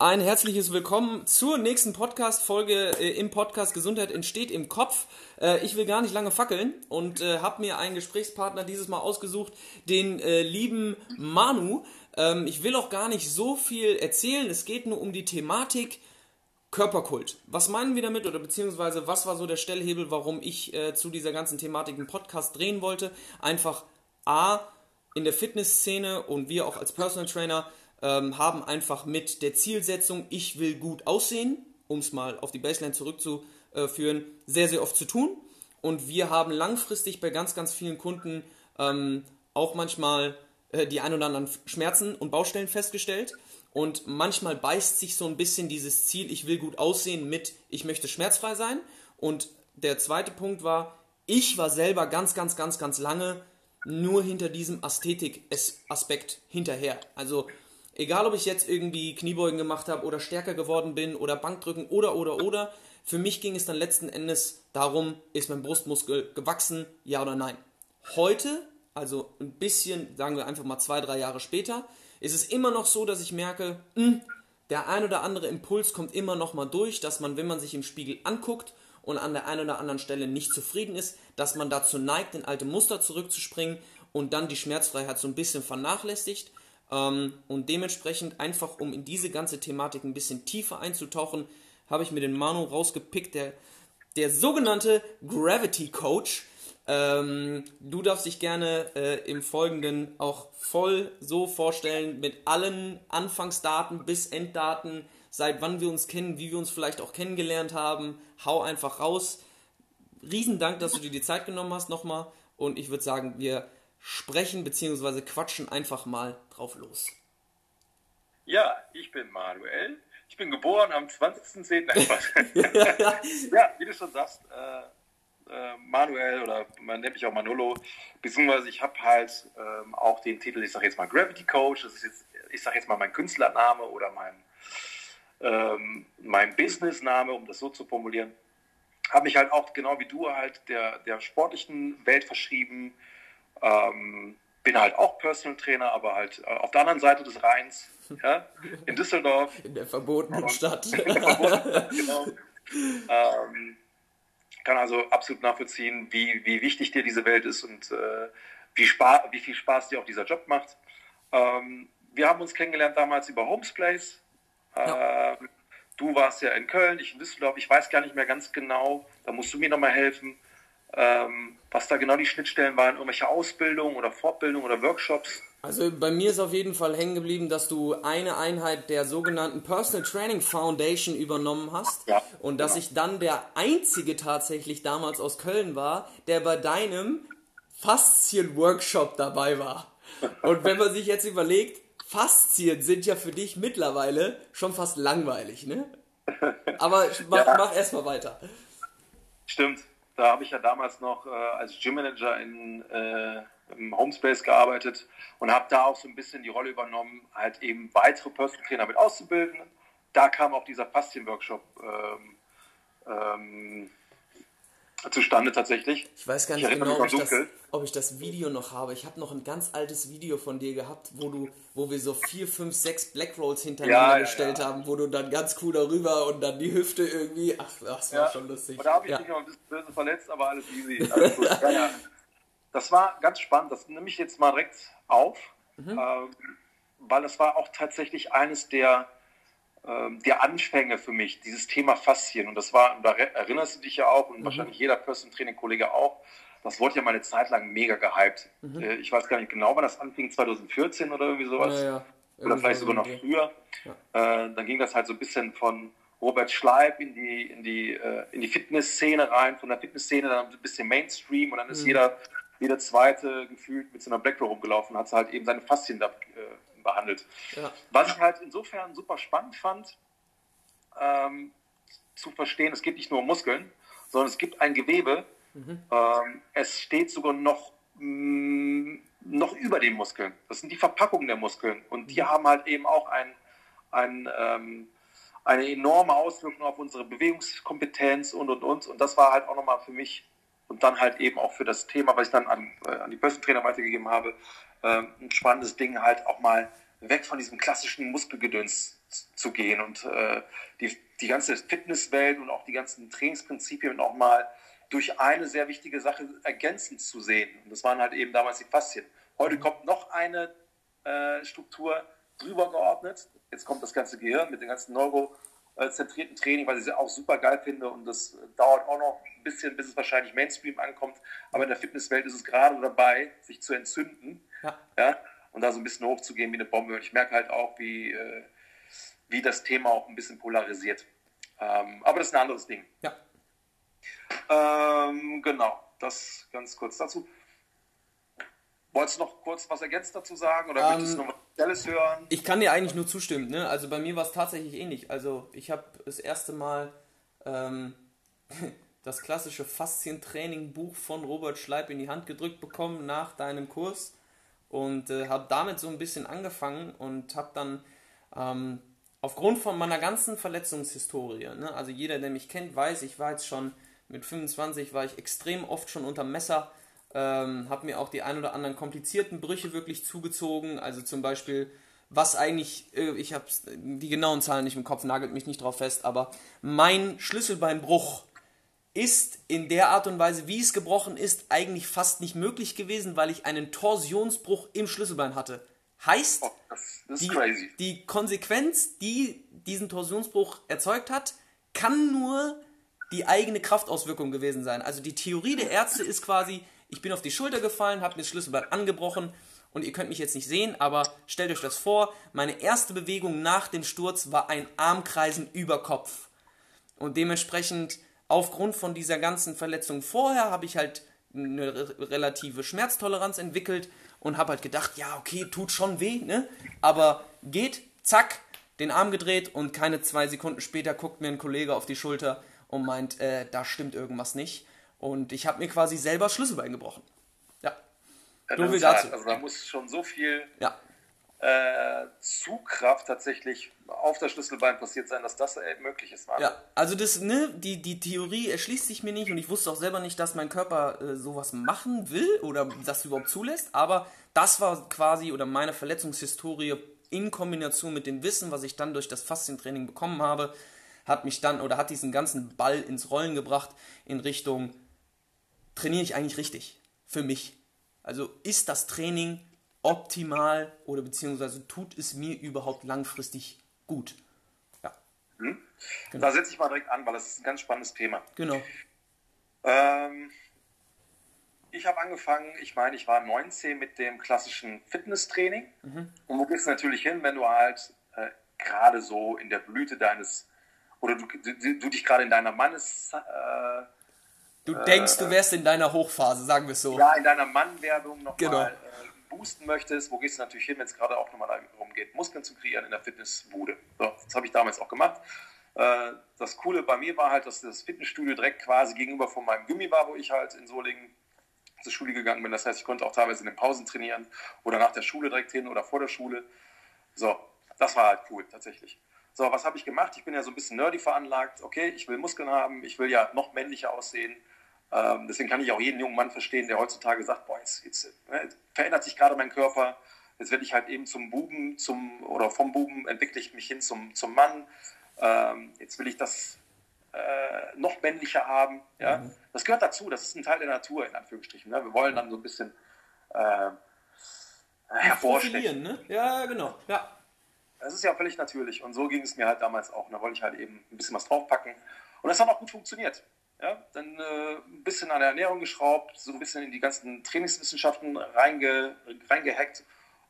Ein herzliches Willkommen zur nächsten Podcast-Folge äh, im Podcast Gesundheit entsteht im Kopf. Äh, ich will gar nicht lange fackeln und äh, habe mir einen Gesprächspartner dieses Mal ausgesucht, den lieben Manu. Ähm, ich will auch gar nicht so viel erzählen. Es geht nur um die Thematik Körperkult. Was meinen wir damit oder beziehungsweise was war so der Stellhebel, warum ich zu dieser ganzen Thematik einen Podcast drehen wollte? Einfach A, in der Fitnessszene und wir auch als Personal Trainer ähm, haben einfach mit der Zielsetzung, ich will gut aussehen, um es mal auf die Baseline zurückzuführen, sehr, sehr oft zu tun. Und wir haben langfristig bei ganz, ganz vielen Kunden ähm, auch manchmal äh, die ein oder anderen Schmerzen und Baustellen festgestellt. Und manchmal beißt sich so ein bisschen dieses Ziel, ich will gut aussehen, mit ich möchte schmerzfrei sein. Und der zweite Punkt war, ich war selber ganz, ganz, ganz, ganz lange nur hinter diesem Ästhetik-Aspekt hinterher. Also Egal, ob ich jetzt irgendwie Kniebeugen gemacht habe oder stärker geworden bin oder Bankdrücken oder oder oder. Für mich ging es dann letzten Endes darum, ist mein Brustmuskel gewachsen, ja oder nein. Heute, also ein bisschen, sagen wir einfach mal zwei, drei Jahre später, ist es immer noch so, dass ich merke, mh, hm, der ein oder andere Impuls kommt immer noch mal durch, dass man, wenn man sich im Spiegel anguckt und an der einen oder anderen Stelle nicht zufrieden ist, dass man dazu neigt, in alte Muster zurückzuspringen und dann die Schmerzfreiheit so ein bisschen vernachlässigt. Ähm, und dementsprechend einfach, um in diese ganze Thematik ein bisschen tiefer einzutauchen, habe ich mir den Manu rausgepickt, der, der sogenannte Gravity Coach. Ähm, du darfst dich gerne äh, im Folgenden auch voll so vorstellen, mit allen Anfangsdaten bis Enddaten, seit wann wir uns kennen, wie wir uns vielleicht auch kennengelernt haben. Hau einfach raus. Riesendank, dass du dir die Zeit genommen hast nochmal. Und ich würde sagen, wir sprechen bzw. quatschen einfach mal drauf los. Ja, ich bin Manuel. Ich bin geboren am 20.10. ja, wie du schon sagst, äh, äh, Manuel oder man nennt mich auch Manolo, beziehungsweise ich habe halt ähm, auch den Titel, ich sage jetzt mal Gravity Coach, das ist jetzt, ich sage jetzt mal mein Künstlername oder mein, ähm, mein Businessname, um das so zu formulieren. Habe mich halt auch genau wie du halt der, der sportlichen Welt verschrieben, ähm, bin halt auch Personal Trainer, aber halt äh, auf der anderen Seite des Rheins, ja, in Düsseldorf. In der verbotenen Stadt. In der verbotenen genau. Ähm, kann also absolut nachvollziehen, wie, wie wichtig dir diese Welt ist und äh, wie, Spaß, wie viel Spaß dir auch dieser Job macht. Ähm, wir haben uns kennengelernt damals über Homes Place. Ja. Ähm, du warst ja in Köln, ich in Düsseldorf. Ich weiß gar nicht mehr ganz genau. Da musst du mir nochmal helfen ähm, was da genau die Schnittstellen waren, irgendwelche Ausbildungen oder Fortbildungen oder Workshops? Also bei mir ist auf jeden Fall hängen geblieben, dass du eine Einheit der sogenannten Personal Training Foundation übernommen hast ja, und dass genau. ich dann der einzige tatsächlich damals aus Köln war, der bei deinem Faszien-Workshop dabei war. Und wenn man sich jetzt überlegt, Faszien sind ja für dich mittlerweile schon fast langweilig, ne? Aber mach, ja. mach erstmal weiter. Stimmt. Da habe ich ja damals noch äh, als Gymmanager in, äh, im Homespace gearbeitet und habe da auch so ein bisschen die Rolle übernommen, halt eben weitere Personal Trainer mit auszubilden. Da kam auch dieser Faszien-Workshop ähm, ähm, zustande tatsächlich. Ich weiß gar nicht genau, ob ich, das, ob ich, das, Video noch habe. Ich habe noch ein ganz altes Video von dir gehabt, wo du, wo wir so vier, fünf, sechs Black Rolls hintereinander ja, gestellt ja. haben, wo du dann ganz cool darüber und dann die Hüfte irgendwie. Ach, das war schon lustig. Und da habe ich mich noch ein bisschen böse verletzt, aber alles easy. Alles das war ganz spannend. Das nehme ich jetzt mal direkt auf, mhm. ähm, weil das war auch tatsächlich eines der der Anfänge für mich, dieses Thema Faszien. Und das war, da erinnerst du dich ja auch und mhm. wahrscheinlich jeder Person Training Kollege auch, das wurde ja mal eine Zeit lang mega gehypt. Mhm. Äh, ich weiß gar nicht genau, wann das anfing, 2014 oder irgendwie sowas. Ja, ja. Oder vielleicht sogar noch früher. Ja. Äh, dann ging das halt so ein bisschen von Robert Schleib in die, in die, äh, in die Fitnessszene rein, von der Fitnessszene dann ein bisschen Mainstream und dann ist mhm. jeder, jeder Zweite gefühlt mit so einer Black Row rumgelaufen und hat halt eben seine Faszien da äh, behandelt. Ja. Was ich halt insofern super spannend fand, ähm, zu verstehen, es geht nicht nur um Muskeln, sondern es gibt ein Gewebe, mhm. ähm, es steht sogar noch, mh, mm, noch über den Muskeln. Das sind die Verpackungen der Muskeln und die mhm. haben halt eben auch ein, ein ähm, eine enorme Auswirkung auf unsere Bewegungskompetenz und und und. Und das war halt auch nochmal für mich und dann halt eben auch für das Thema, was ich dann an, äh, an die Personal Trainer weitergegeben habe, äh, ein spannendes Ding halt auch mal weg von diesem klassischen Muskelgedöns zu gehen und äh, die, die ganze Fitnesswelt und auch die ganzen Trainingsprinzipien nochmal durch eine sehr wichtige Sache ergänzend zu sehen. Und das waren halt eben damals die Faszien. Heute kommt noch eine äh, Struktur drüber geordnet. Jetzt kommt das ganze Gehirn mit dem ganzen neurozentrierten Training, was ich auch super geil finde. Und das dauert auch noch ein bisschen, bis es wahrscheinlich Mainstream ankommt. Aber in der Fitnesswelt ist es gerade dabei, sich zu entzünden. Ja. ja und da so ein bisschen hochzugehen wie eine Bombe. Und ich merke halt auch, wie, äh, wie das Thema auch ein bisschen polarisiert. Ähm, aber das ist ein anderes Ding. Ja. Ähm, genau, das ganz kurz dazu. Wolltest du noch kurz was ergänzt dazu sagen oder ähm, möchtest du noch was hören? Ich kann dir eigentlich nur zustimmen. Ne? Also bei mir war es tatsächlich ähnlich. Also ich habe das erste Mal ähm, das klassische Faszientraining-Buch von Robert Schleib in die Hand gedrückt bekommen nach deinem Kurs und äh, habe damit so ein bisschen angefangen und habe dann ähm, aufgrund von meiner ganzen Verletzungshistorie, ne, also jeder, der mich kennt, weiß, ich war jetzt schon mit 25, war ich extrem oft schon unter Messer, ähm, habe mir auch die ein oder anderen komplizierten Brüche wirklich zugezogen, also zum Beispiel was eigentlich, äh, ich habe die genauen Zahlen nicht im Kopf, nagelt mich nicht drauf fest, aber mein Schlüsselbeinbruch ist in der Art und Weise, wie es gebrochen ist, eigentlich fast nicht möglich gewesen, weil ich einen Torsionsbruch im Schlüsselbein hatte. Heißt, oh, die, die Konsequenz, die diesen Torsionsbruch erzeugt hat, kann nur die eigene Kraftauswirkung gewesen sein. Also die Theorie der Ärzte ist quasi, ich bin auf die Schulter gefallen, habe mir das Schlüsselbein angebrochen und ihr könnt mich jetzt nicht sehen, aber stellt euch das vor, meine erste Bewegung nach dem Sturz war ein Armkreisen über Kopf. Und dementsprechend aufgrund von dieser ganzen Verletzung vorher habe ich halt eine relative Schmerztoleranz entwickelt und habe halt gedacht, ja, okay, tut schon weh, ne? Aber geht, zack, den Arm gedreht und keine zwei Sekunden später guckt mir ein Kollege auf die Schulter und meint, äh, da stimmt irgendwas nicht. Und ich habe mir quasi selber Schlüsselbein gebrochen. Ja. ja so viel dazu. Also da muss schon so viel ja äh, Zugkraft tatsächlich auf das Schlüsselbein passiert sein, dass das äh, möglich ist. Ja, also das, ne, die, die Theorie erschließt sich mir nicht und ich wusste auch selber nicht, dass mein Körper äh, sowas machen will oder das überhaupt zulässt, aber das war quasi oder meine Verletzungshistorie in Kombination mit dem Wissen, was ich dann durch das Faszientraining bekommen habe, hat mich dann oder hat diesen ganzen Ball ins Rollen gebracht in Richtung trainiere ich eigentlich richtig für mich. Also ist das Training optimal oder beziehungsweise tut es mir überhaupt langfristig gut? Ja. Hm. Genau. Da setze ich mal direkt an, weil das ist ein ganz spannendes Thema. Genau. Ähm, ich habe angefangen, ich meine, ich war 19 mit dem klassischen Fitnesstraining. Mhm. Und wo gehst du natürlich hin, wenn du halt äh, gerade so in der Blüte deines, oder du, du, du dich gerade in deiner Mannes... Äh, du denkst, äh, du wärst in deiner Hochphase, sagen wir es so. Ja, in deiner Mannwerdung nochmal genau. Mal, boosten möchtest, wo gehst du natürlich hin, wenn es gerade auch nochmal darum geht, Muskeln zu kreieren in der Fitnessbude. So, das habe ich damals auch gemacht. Äh, das Coole bei mir war halt, dass das Fitnessstudio direkt quasi gegenüber von meinem Gummi war, wo ich halt in Solingen zur Schule gegangen bin. Das heißt, ich konnte auch teilweise in den Pausen trainieren oder nach der Schule direkt hin oder vor der Schule. So, das war halt cool tatsächlich. So, was habe ich gemacht? Ich bin ja so ein bisschen nerdy veranlagt. Okay, ich will Muskeln haben, ich will ja noch männlicher aussehen. Ähm, deswegen kann ich auch jeden jungen Mann verstehen, der heutzutage sagt, boah, jetzt, jetzt äh, verändert sich gerade mein Körper, jetzt werde ich halt eben zum Buben, zum, oder vom Buben entwickle ich mich hin zum, zum Mann. Ähm, jetzt will ich das äh, noch männlicher haben. Ja? Mhm. Das gehört dazu, das ist ein Teil der Natur, in Anführungsstrichen. Ne? Wir wollen dann so ein bisschen äh, hervorstechen. Ne? Ja, genau. Ja. Das ist ja völlig natürlich. Und so ging es mir halt damals auch. Und da wollte ich halt eben ein bisschen was draufpacken. Und das hat auch gut funktioniert. Ja, dann äh, ein bisschen an der Ernährung geschraubt, so ein bisschen in die ganzen Trainingswissenschaften reinge, reingehackt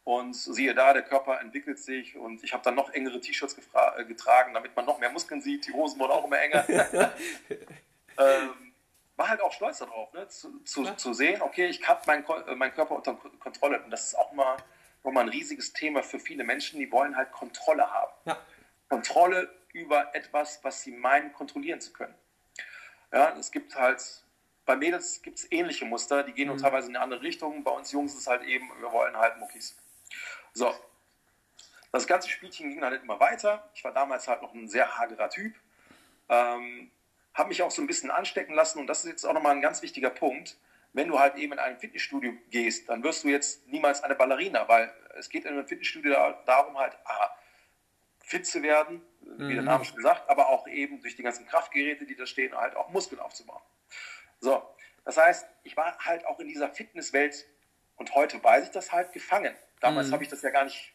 und siehe da, der Körper entwickelt sich und ich habe dann noch engere T-Shirts äh, getragen, damit man noch mehr Muskeln sieht. Die Hosen wurden auch immer enger. ähm, war halt auch stolz darauf, ne? zu, zu, ja. zu sehen, okay, ich habe meinen äh, mein Körper unter Kontrolle. Und das ist auch mal nochmal ein riesiges Thema für viele Menschen, die wollen halt Kontrolle haben. Ja. Kontrolle über etwas, was sie meinen, kontrollieren zu können. Ja, es gibt halt, bei Mädels gibt es ähnliche Muster, die gehen mhm. teilweise in eine andere Richtung. Bei uns Jungs ist es halt eben, wir wollen halt Muckis. So. Das ganze Spielchen ging dann halt immer weiter. Ich war damals halt noch ein sehr hagerer Typ. Ähm, habe mich auch so ein bisschen anstecken lassen und das ist jetzt auch nochmal ein ganz wichtiger Punkt. Wenn du halt eben in ein Fitnessstudio gehst, dann wirst du jetzt niemals eine Ballerina, weil es geht in einem Fitnessstudio darum halt, ah, fit zu werden, wie der Name schon sagt, aber auch eben durch die ganzen Kraftgeräte, die da stehen, halt auch Muskeln aufzubauen. So, das heißt, ich war halt auch in dieser Fitnesswelt und heute weiß ich das halt gefangen. Damals mhm. habe ich das ja gar nicht,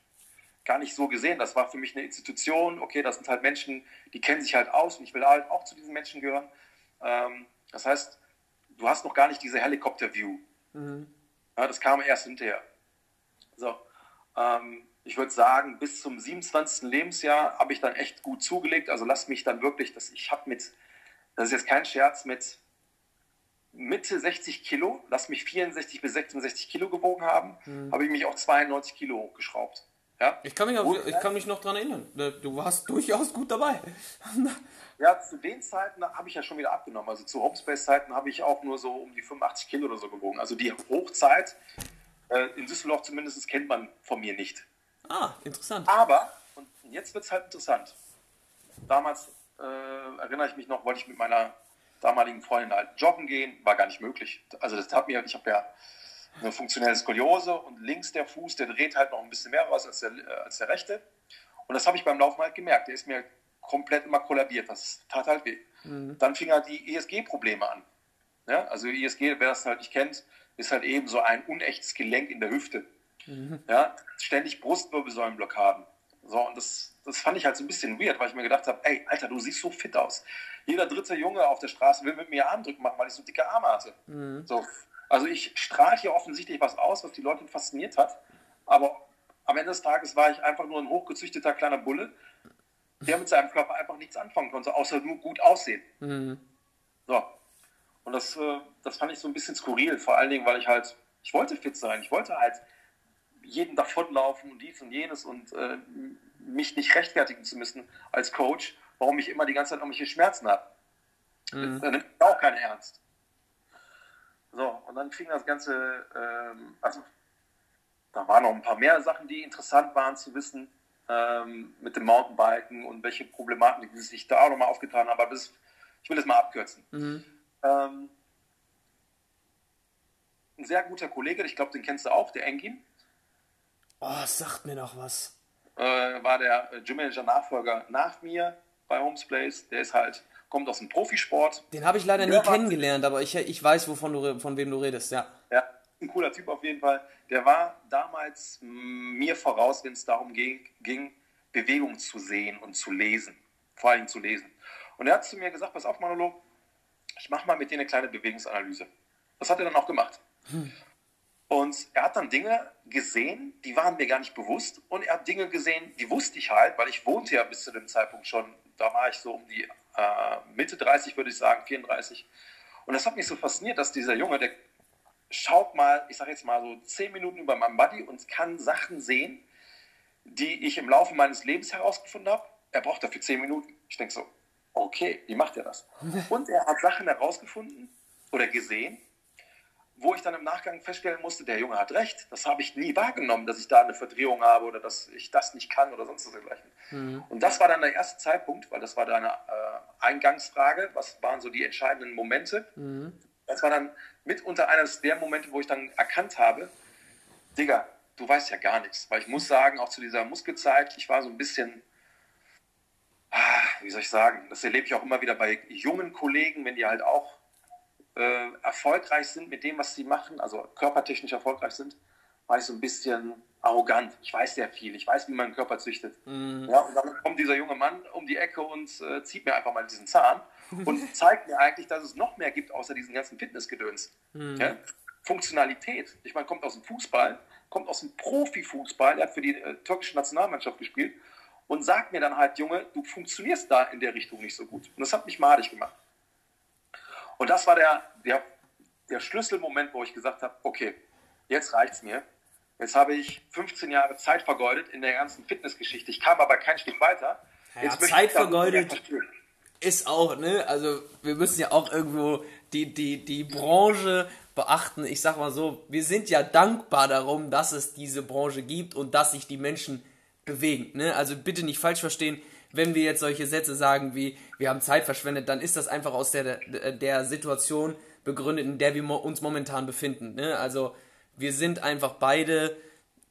gar nicht so gesehen. Das war für mich eine Institution. Okay, das sind halt Menschen, die kennen sich halt aus und ich will halt auch zu diesen Menschen gehören. Ähm, das heißt, du hast noch gar nicht diese Helikopter-View. Mhm. Ja, das kam erst hinterher. So, ähm, ich würde sagen, bis zum 27. Lebensjahr habe ich dann echt gut zugelegt. Also lass mich dann wirklich, dass ich habe mit, das ist jetzt kein Scherz, mit Mitte 60 Kilo, lass mich 64 bis 66 Kilo gewogen haben, mhm. habe ich mich auch 92 Kilo hochgeschraubt. Ja? Ich, kann mich auch, ich kann mich noch daran erinnern. Du warst durchaus gut dabei. ja, zu den Zeiten habe ich ja schon wieder abgenommen. Also zu Homespace-Zeiten habe ich auch nur so um die 85 Kilo oder so gewogen. Also die Hochzeit äh, in Düsseldorf zumindest kennt man von mir nicht. Ah, interessant. Aber, und jetzt wird es halt interessant. Damals äh, erinnere ich mich noch, wollte ich mit meiner damaligen Freundin halt joggen gehen, war gar nicht möglich. Also das hat mir, ich habe ja eine funktionelle Skoliose und links der Fuß, der dreht halt noch ein bisschen mehr raus als der, äh, als der rechte. Und das habe ich beim Laufen halt gemerkt. Der ist mir komplett immer kollabiert. Das tat halt weh. Mhm. Dann fing halt die ESG-Probleme an. Ja, also ESG, wer das halt nicht kennt, ist halt eben so ein unechtes Gelenk in der Hüfte. Mhm. Ja, ständig Brustwirbelsäulenblockaden. So, und das, das fand ich halt so ein bisschen weird, weil ich mir gedacht habe, ey, Alter, du siehst so fit aus. Jeder dritte Junge auf der Straße will mit mir Armdrücken machen, weil ich so dicke Arme hatte. Mhm. So, also ich strahle hier offensichtlich was aus, was die Leute fasziniert hat. Aber am Ende des Tages war ich einfach nur ein hochgezüchteter kleiner Bulle, der mit seinem Körper einfach nichts anfangen konnte, außer nur gut aussehen. Mhm. So. Und das, äh, das fand ich so ein bisschen skurril, vor allen Dingen, weil ich halt, ich wollte fit sein, ich wollte halt jeden davonlaufen und dies und jenes und äh, mich nicht rechtfertigen zu müssen als Coach, warum ich immer die ganze Zeit irgendwelche Schmerzen habe. Mhm. Das nimmt auch keiner ernst. So, und dann fing das Ganze, ähm, also da waren noch ein paar mehr Sachen, die interessant waren zu wissen ähm, mit dem Mountainbiken und welche Problematiken die sich da auch nochmal aufgetan haben, aber das, ich will das mal abkürzen. Mhm. Ähm, ein sehr guter Kollege, ich glaube, den kennst du auch, der Engin. Oh, sagt mir noch was. Äh, war der Gym-Manager-Nachfolger nach mir bei Homes Place. Der ist halt, kommt aus dem Profisport. Den habe ich leider der nie kennengelernt, aber ich, ich weiß, wovon du, von wem du redest, ja. Ja, ein cooler Typ auf jeden Fall. Der war damals mir voraus, wenn es darum ging, ging, Bewegung zu sehen und zu lesen. Vor allem zu lesen. Und er hat zu mir gesagt, pass auf, Manolo, ich mache mal mit dir eine kleine Bewegungsanalyse. Das hat er dann auch gemacht. Hm. Und er hat dann Dinge gesehen, die waren mir gar nicht bewusst. Und er hat Dinge gesehen, die wusste ich halt, weil ich wohnte ja bis zu dem Zeitpunkt schon, da war ich so um die äh, Mitte 30, würde ich sagen, 34. Und das hat mich so fasziniert, dass dieser Junge, der schaut mal, ich sage jetzt mal so zehn Minuten über meinem Buddy und kann Sachen sehen, die ich im Laufe meines Lebens herausgefunden habe. Er braucht dafür zehn Minuten. Ich denke so, okay, wie macht er das? Und er hat Sachen herausgefunden oder gesehen, wo ich dann im Nachgang feststellen musste, der Junge hat recht. Das habe ich nie wahrgenommen, dass ich da eine Verdrehung habe oder dass ich das nicht kann oder sonst was dergleichen. Mhm. Und das war dann der erste Zeitpunkt, weil das war deine äh, Eingangsfrage, was waren so die entscheidenden Momente. Mhm. Das war dann mitunter eines der Momente, wo ich dann erkannt habe, Digga, du weißt ja gar nichts. Weil ich muss sagen, auch zu dieser Muskelzeit, ich war so ein bisschen, ah, wie soll ich sagen, das erlebe ich auch immer wieder bei jungen Kollegen, wenn die halt auch äh, erfolgreich sind mit dem, was sie machen, also körpertechnisch erfolgreich sind, war ich so ein bisschen arrogant. Ich weiß sehr viel, ich weiß, wie man einen Körper züchtet. Mhm. Ja, und dann kommt dieser junge Mann um die Ecke und äh, zieht mir einfach mal diesen Zahn und zeigt mir eigentlich, dass es noch mehr gibt, außer diesen ganzen Fitnessgedöns. Mhm. Ja? Funktionalität. Ich meine, kommt aus dem Fußball, kommt aus dem Profifußball, er hat für die äh, türkische Nationalmannschaft gespielt und sagt mir dann halt, Junge, du funktionierst da in der Richtung nicht so gut. Und das hat mich madig gemacht. Und das war der, der, der Schlüsselmoment, wo ich gesagt habe, okay, jetzt reicht es mir. Jetzt habe ich 15 Jahre Zeit vergeudet in der ganzen Fitnessgeschichte. Ich kam aber kein Stück weiter. Ja, Zeit vergeudet ist auch, ne? Also wir müssen ja auch irgendwo die, die, die Branche beachten. Ich sag mal so, wir sind ja dankbar darum, dass es diese Branche gibt und dass sich die Menschen bewegen. Ne? Also bitte nicht falsch verstehen wenn wir jetzt solche Sätze sagen wie, wir haben Zeit verschwendet, dann ist das einfach aus der, der Situation begründet, in der wir uns momentan befinden. Ne? Also wir sind einfach beide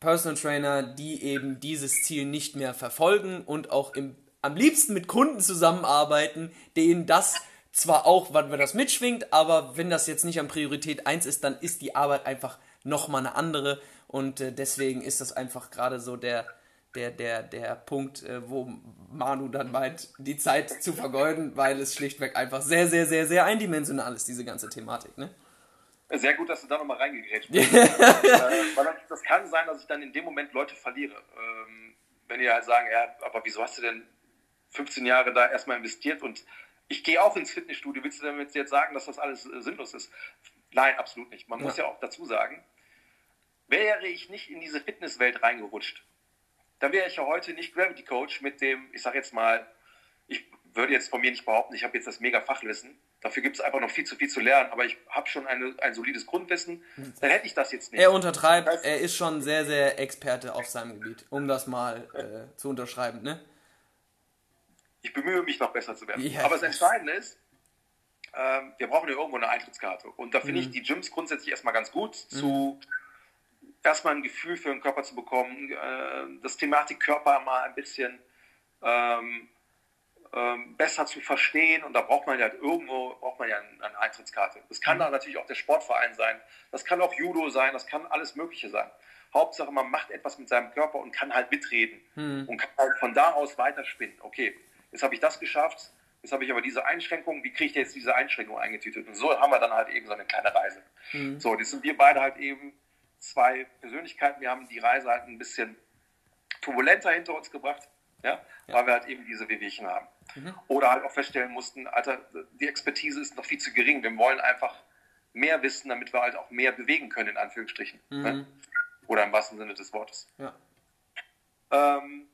Personal Trainer, die eben dieses Ziel nicht mehr verfolgen und auch im, am liebsten mit Kunden zusammenarbeiten, denen das zwar auch, wenn das mitschwingt, aber wenn das jetzt nicht an Priorität 1 ist, dann ist die Arbeit einfach nochmal eine andere und äh, deswegen ist das einfach gerade so der, der, der, der Punkt, äh, wo Manu dann meint, die Zeit zu vergeuden, weil es schlichtweg einfach sehr, sehr, sehr, sehr eindimensional ist, diese ganze Thematik. Ne? Sehr gut, dass du da nochmal reingegrätscht bist. äh, weil das kann sein, dass ich dann in dem Moment Leute verliere. Ähm, wenn die halt sagen, ja, aber wieso hast du denn 15 Jahre da erstmal investiert und ich gehe auch ins Fitnessstudio, willst du damit jetzt sagen, dass das alles äh, sinnlos ist? Nein, absolut nicht. Man ja. muss ja auch dazu sagen, wäre ich nicht in diese Fitnesswelt reingerutscht, dann wäre ich ja heute nicht Gravity Coach mit dem, ich sage jetzt mal, ich würde jetzt von mir nicht behaupten, ich habe jetzt das mega Fachwissen, Dafür gibt es einfach noch viel zu viel zu lernen, aber ich habe schon eine, ein solides Grundwissen. Dann hätte ich das jetzt nicht. Er untertreibt, das heißt, er ist schon sehr, sehr Experte auf seinem Gebiet, um das mal äh, zu unterschreiben. Ne? Ich bemühe mich noch besser zu werden. Yeah. Aber das Entscheidende ist, ähm, wir brauchen ja irgendwo eine Eintrittskarte. Und da finde mhm. ich die Gyms grundsätzlich erstmal ganz gut, mhm. Zu erstmal ein Gefühl für den Körper zu bekommen, äh, das Thematik Körper mal ein bisschen ähm, ähm, besser zu verstehen und da braucht man ja halt irgendwo braucht man ja eine Eintrittskarte. Das kann mhm. da natürlich auch der Sportverein sein, das kann auch Judo sein, das kann alles Mögliche sein. Hauptsache, man macht etwas mit seinem Körper und kann halt mitreden mhm. und kann halt von da aus weiterspinnen. Okay, jetzt habe ich das geschafft, jetzt habe ich aber diese Einschränkung, wie kriege ich jetzt diese Einschränkung eingetütet? Und so haben wir dann halt eben so eine kleine Reise. Mhm. So, jetzt sind wir beide halt eben zwei Persönlichkeiten. Wir haben die Reise halt ein bisschen turbulenter hinter uns gebracht, ja, ja. weil wir halt eben diese Wehwehchen haben. Mhm. Oder halt auch feststellen mussten, Alter, die Expertise ist noch viel zu gering. Wir wollen einfach mehr wissen, damit wir halt auch mehr bewegen können, in Anführungsstrichen. Mhm. Ne? Oder im wahrsten Sinne des Wortes. Ja. Ähm,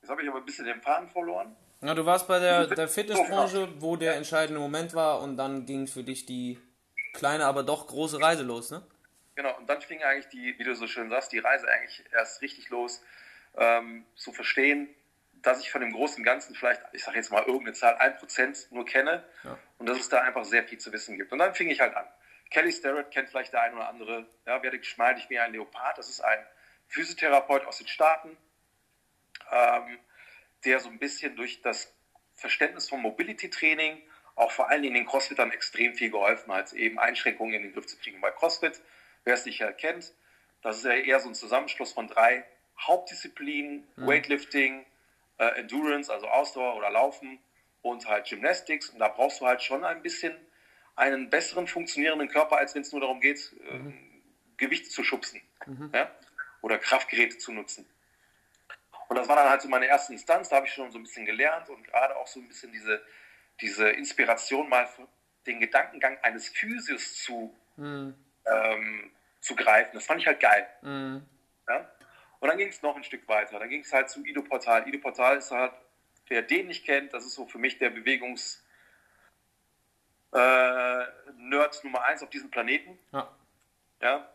jetzt habe ich aber ein bisschen den Faden verloren. Ja, du warst bei der, der Fitnessbranche, wo der entscheidende Moment war und dann ging für dich die kleine, aber doch große Reise los, ne? Genau, und dann fing eigentlich die, wie du so schön sagst, die Reise eigentlich erst richtig los, ähm, zu verstehen, dass ich von dem großen Ganzen vielleicht, ich sage jetzt mal irgendeine Zahl, ein Prozent nur kenne ja. und dass es da einfach sehr viel zu wissen gibt. Und dann fing ich halt an. Kelly Starrett kennt vielleicht der ein oder andere. Ja, werde geschmeidig wie ein Leopard. Das ist ein Physiotherapeut aus den Staaten, ähm, der so ein bisschen durch das Verständnis von Mobility Training auch vor allen Dingen den Crossfittern extrem viel geholfen hat, eben Einschränkungen in den Griff zu kriegen. Bei Crossfit, wer es nicht kennt, das ist ja eher so ein Zusammenschluss von drei Hauptdisziplinen, mhm. Weightlifting, äh, Endurance, also Ausdauer oder Laufen und halt Gymnastics. Und da brauchst du halt schon ein bisschen einen besseren funktionierenden Körper, als wenn es nur darum geht, äh, mhm. Gewicht zu schubsen mhm. ja? oder Kraftgeräte zu nutzen. Und das war dann halt so meine erste Instanz, da habe ich schon so ein bisschen gelernt und gerade auch so ein bisschen diese, diese Inspiration mal den Gedankengang eines Physios zu, mhm. ähm, zu greifen. Das fand ich halt geil. Mhm. Ja? Und dann ging es noch ein Stück weiter. Dann ging es halt zu Ido Portal. Ido Portal ist halt, wer den nicht kennt, das ist so für mich der Bewegungs- äh, Nerd Nummer eins auf diesem Planeten. Ja. ja.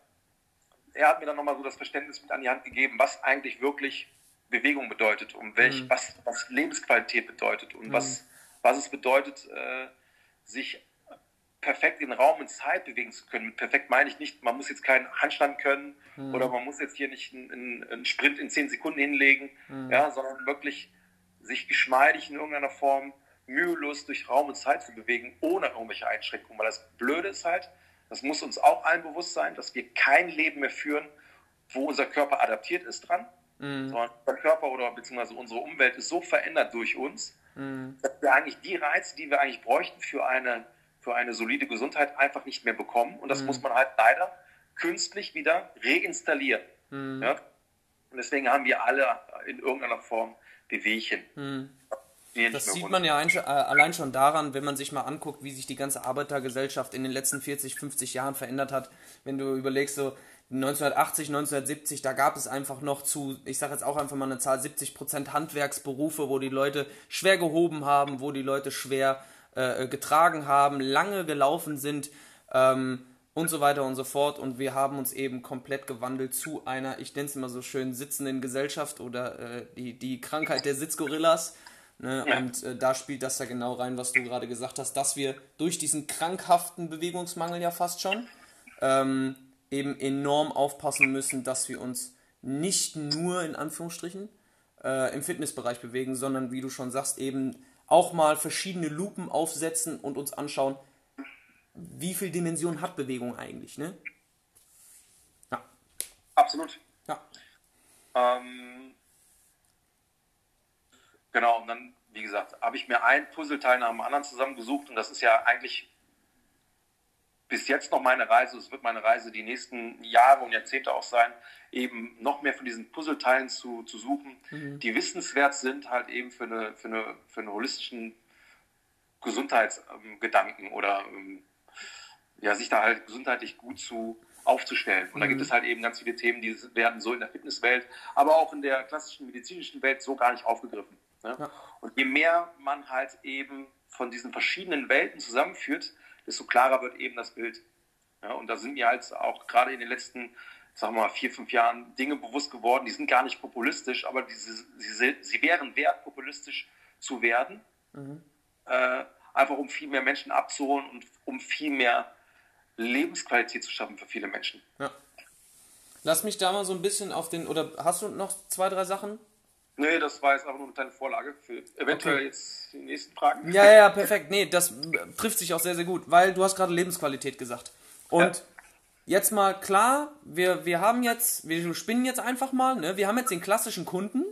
Er hat mir dann nochmal so das Verständnis mit an die Hand gegeben, was eigentlich wirklich Bewegung bedeutet und welch, mhm. was, was Lebensqualität bedeutet und mhm. was, was es bedeutet, äh, sich perfekt in Raum und Zeit bewegen zu können. Mit perfekt meine ich nicht, man muss jetzt keinen Handstand können mhm. oder man muss jetzt hier nicht einen, einen, Sprint in zehn Sekunden hinlegen, mhm. ja, sondern wirklich sich geschmeidig in irgendeiner Form mühelos durch Raum und Zeit zu bewegen, ohne irgendwelche Einschränkungen. Weil das Blöde ist halt, das muss uns auch allen bewusst sein, dass wir kein Leben mehr führen, wo unser Körper adaptiert ist dran, mhm. sondern unser Körper oder beziehungsweise unsere Umwelt ist so verändert durch uns, mhm. dass wir eigentlich die Reize, die wir eigentlich bräuchten für eine für eine solide Gesundheit einfach nicht mehr bekommen. Und das mhm. muss man halt leider künstlich wieder reinstallieren. Mhm. Ja? Und deswegen haben wir alle in irgendeiner Form Bewegchen. Mhm. Das sieht man ja äh, allein schon daran, wenn man sich mal anguckt, wie sich die ganze Arbeitergesellschaft in den letzten 40, 50 Jahren verändert hat. Wenn du überlegst, so 1980, 1970, da gab es einfach noch zu, ich sage jetzt auch einfach mal eine Zahl, 70 Prozent Handwerksberufe, wo die Leute schwer gehoben haben, wo die Leute schwer äh, getragen haben, lange gelaufen sind ähm, und so weiter und so fort. Und wir haben uns eben komplett gewandelt zu einer, ich nenne es immer so schön, sitzenden Gesellschaft oder äh, die, die Krankheit der Sitzgorillas. Ne? Ja. Und äh, da spielt das ja genau rein, was du gerade gesagt hast, dass wir durch diesen krankhaften Bewegungsmangel ja fast schon ähm, eben enorm aufpassen müssen, dass wir uns nicht nur in Anführungsstrichen äh, im Fitnessbereich bewegen, sondern wie du schon sagst, eben auch mal verschiedene Lupen aufsetzen und uns anschauen, wie viel Dimension hat Bewegung eigentlich, ne? Ja. Absolut. Ja. Ähm, genau, und dann, wie gesagt, habe ich mir ein Puzzleteil nach dem anderen zusammengesucht und das ist ja eigentlich bis jetzt noch meine Reise, es wird meine Reise die nächsten Jahre und Jahrzehnte auch sein, eben noch mehr von diesen Puzzleteilen zu, zu suchen, mhm. die wissenswert sind, halt eben für, eine, für, eine, für einen holistischen Gesundheitsgedanken oder ähm, ja, sich da halt gesundheitlich gut zu aufzustellen. Und mhm. da gibt mhm. es halt eben ganz viele Themen, die werden so in der Fitnesswelt, aber auch in der klassischen medizinischen Welt so gar nicht aufgegriffen. Ne? Ja. Und je mehr man halt eben von diesen verschiedenen Welten zusammenführt, desto klarer wird eben das Bild. Ja, und da sind mir halt auch gerade in den letzten, sagen wir mal, vier, fünf Jahren Dinge bewusst geworden, die sind gar nicht populistisch, aber diese, sie, sie wären wert, populistisch zu werden. Mhm. Äh, einfach um viel mehr Menschen abzuholen und um viel mehr Lebensqualität zu schaffen für viele Menschen. Ja. Lass mich da mal so ein bisschen auf den, oder hast du noch zwei, drei Sachen? Nee, das war jetzt einfach nur eine kleine Vorlage für eventuell okay. jetzt die nächsten Fragen. Ja, ja, perfekt. Nee, das trifft sich auch sehr, sehr gut, weil du hast gerade Lebensqualität gesagt. Und ja. jetzt mal klar, wir, wir haben jetzt, wir spinnen jetzt einfach mal, ne? wir haben jetzt den klassischen Kunden,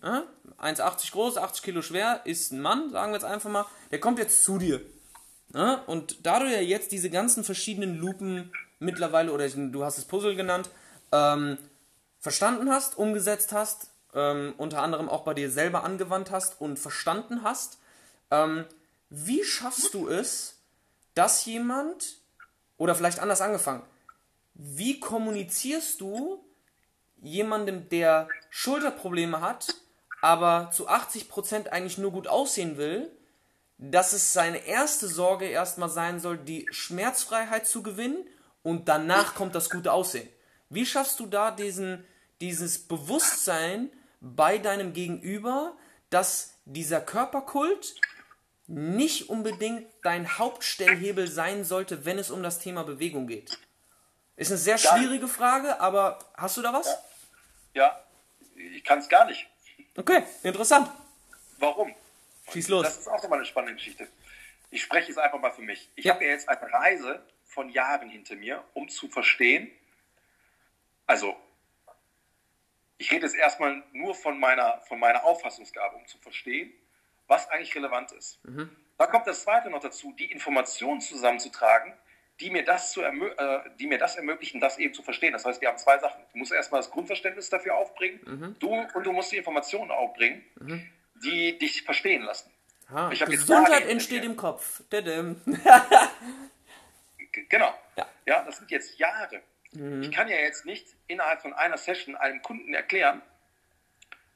ne? 1,80 groß, 80 Kilo schwer, ist ein Mann, sagen wir jetzt einfach mal, der kommt jetzt zu dir. Ne? Und da du ja jetzt diese ganzen verschiedenen Lupen mittlerweile, oder du hast es Puzzle genannt, ähm, verstanden hast, umgesetzt hast, ähm, unter anderem auch bei dir selber angewandt hast und verstanden hast. Ähm, wie schaffst du es, dass jemand, oder vielleicht anders angefangen, wie kommunizierst du jemandem, der Schulterprobleme hat, aber zu 80% eigentlich nur gut aussehen will, dass es seine erste Sorge erstmal sein soll, die Schmerzfreiheit zu gewinnen und danach kommt das gute Aussehen. Wie schaffst du da diesen, dieses Bewusstsein bei deinem Gegenüber, dass dieser Körperkult nicht unbedingt dein Hauptstellhebel sein sollte, wenn es um das Thema Bewegung geht? Ist eine sehr schwierige Frage, aber hast du da was? Ja, ja ich kann es gar nicht. Okay, interessant. Warum? Schieß los. Das ist auch nochmal eine spannende Geschichte. Ich spreche jetzt einfach mal für mich. Ich ja. habe ja jetzt eine Reise von Jahren hinter mir, um zu verstehen, also ich rede jetzt erstmal nur von meiner, von meiner Auffassungsgabe, um zu verstehen, was eigentlich relevant ist. Mhm. Da kommt das Zweite noch dazu, die Informationen zusammenzutragen, die mir, das zu äh, die mir das ermöglichen, das eben zu verstehen. Das heißt, wir haben zwei Sachen. Du musst erstmal das Grundverständnis dafür aufbringen, mhm. du und du musst die Informationen aufbringen, mhm. die dich verstehen lassen. Ah, Gesundheit entsteht im Kopf. genau. Ja. ja, das sind jetzt Jahre. Mhm. Ich kann ja jetzt nicht innerhalb von einer Session einem Kunden erklären,